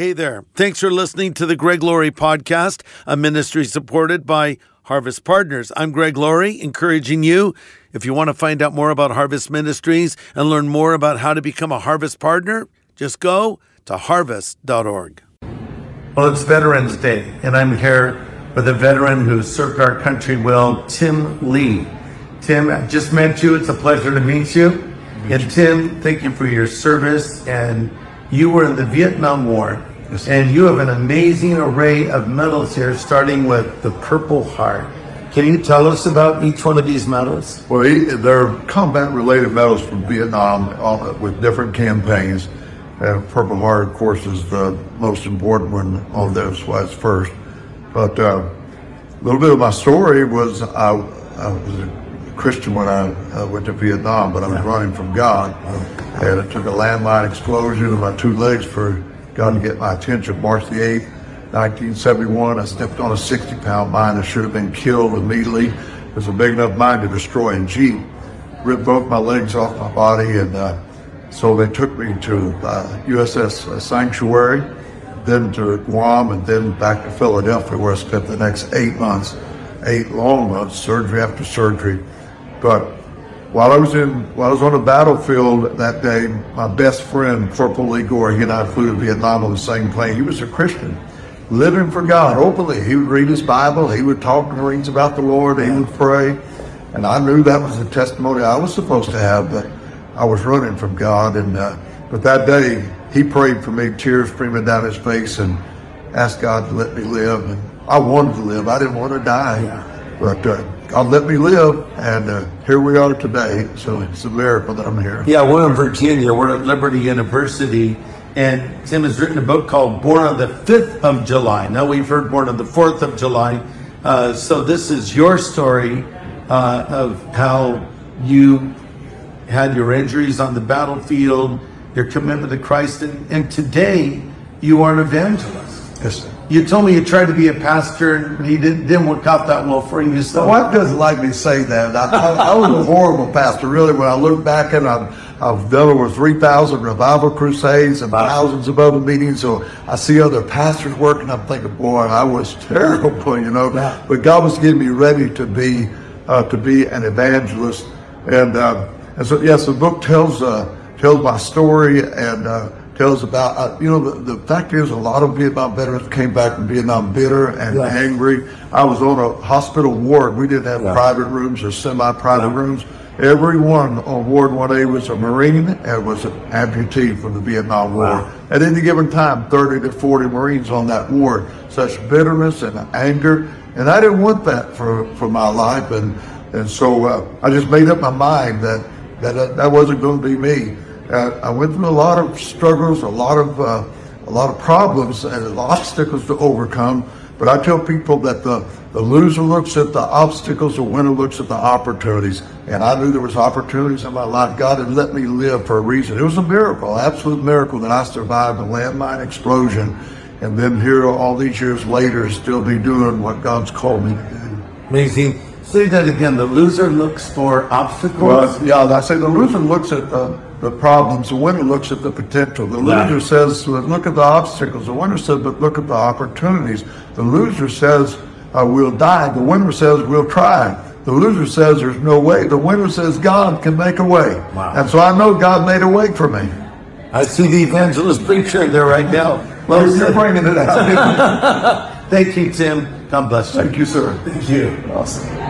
Hey there. Thanks for listening to the Greg Laurie podcast, a ministry supported by Harvest Partners. I'm Greg Laurie, encouraging you, if you want to find out more about Harvest Ministries and learn more about how to become a Harvest Partner, just go to harvest.org. Well, it's Veterans Day, and I'm here with a veteran who served our country well, Tim Lee. Tim, I just met you. It's a pleasure to meet you. And Tim, thank you for your service. And you were in the Vietnam War, and you have an amazing array of medals here, starting with the Purple Heart. Can you tell us about each one of these medals? Well, they're combat-related medals from Vietnam with different campaigns. And Purple Heart, of course, is the most important one on those. Why it's first. But uh, a little bit of my story was I, I was a Christian when I uh, went to Vietnam, but I was running from God, and it took a landmine explosion in my two legs for God to get my attention. March the 8th, 1971, I stepped on a 60-pound mine that should have been killed immediately. It was a big enough mine to destroy a Jeep. Ripped both my legs off my body, and uh, so they took me to uh, USS Sanctuary, then to Guam, and then back to Philadelphia, where I spent the next eight months, eight long months, surgery after surgery. But while I was in, while I was on the battlefield that day, my best friend, Corporal Lee Gore, he and I flew to Vietnam on the same plane. He was a Christian, living for God openly. He would read his Bible. He would talk to Marines about the Lord. He would pray. And I knew that was the testimony I was supposed to have, but I was running from God. And, uh, but that day, he prayed for me, tears streaming down his face, and asked God to let me live. And I wanted to live. I didn't want to die. But uh, God let me live, and uh, here we are today. So it's a miracle that I'm here. Yeah, we're in Virginia. We're at Liberty University. And Tim has written a book called Born on the 5th of July. Now we've heard Born on the 4th of July. Uh, so this is your story uh, of how you had your injuries on the battlefield, your commitment to Christ, and, and today you are an evangelist. Yes, sir. You told me you tried to be a pastor and he didn't, didn't work out that well for you. My So wife doesn't like me to say that. I, I, I was a horrible pastor, really. When I look back and I've, I've done over 3,000 revival crusades and thousands of other meetings. So I see other pastors working. I'm thinking, boy, I was terrible, you know. But God was getting me ready to be uh, to be an evangelist. And uh, and so yes, the book tells uh, tells my story and. Uh, tells about uh, you know the, the fact is a lot of Vietnam veterans came back from Vietnam bitter and angry. I was on a hospital ward. We didn't have private rooms or semi-private rooms. Everyone on Ward 1A was a Marine and was an amputee from the Vietnam War. At any given time, 30 to 40 Marines on that ward. Such bitterness and anger, and I didn't want that for, for my life. And and so uh, I just made up my mind that that uh, that wasn't going to be me. Uh, I went through a lot of struggles, a lot of uh, a lot of problems, and obstacles to overcome. But I tell people that the, the loser looks at the obstacles, the winner looks at the opportunities. And I knew there was opportunities in my life. God had let me live for a reason. It was a miracle, absolute miracle that I survived a landmine explosion. And then here all these years later still be doing what God's called me to do. amazing. Say that again. The loser looks for obstacles. Well, yeah, I say the loser looks at the, the problems, the winner looks at the potential. The Yeah. loser says, well, look at the obstacles. The winner says, but look at the opportunities. The loser says, uh, we'll die. The winner says, we'll try. The loser says, there's no way. The winner says, God can make a way. Wow. And so I know God made a way for me. I see the evangelist preacher there right now. Well You're said. bringing it out. Thank you, Tim. God bless you. Thank you, sir. Thank you. Awesome.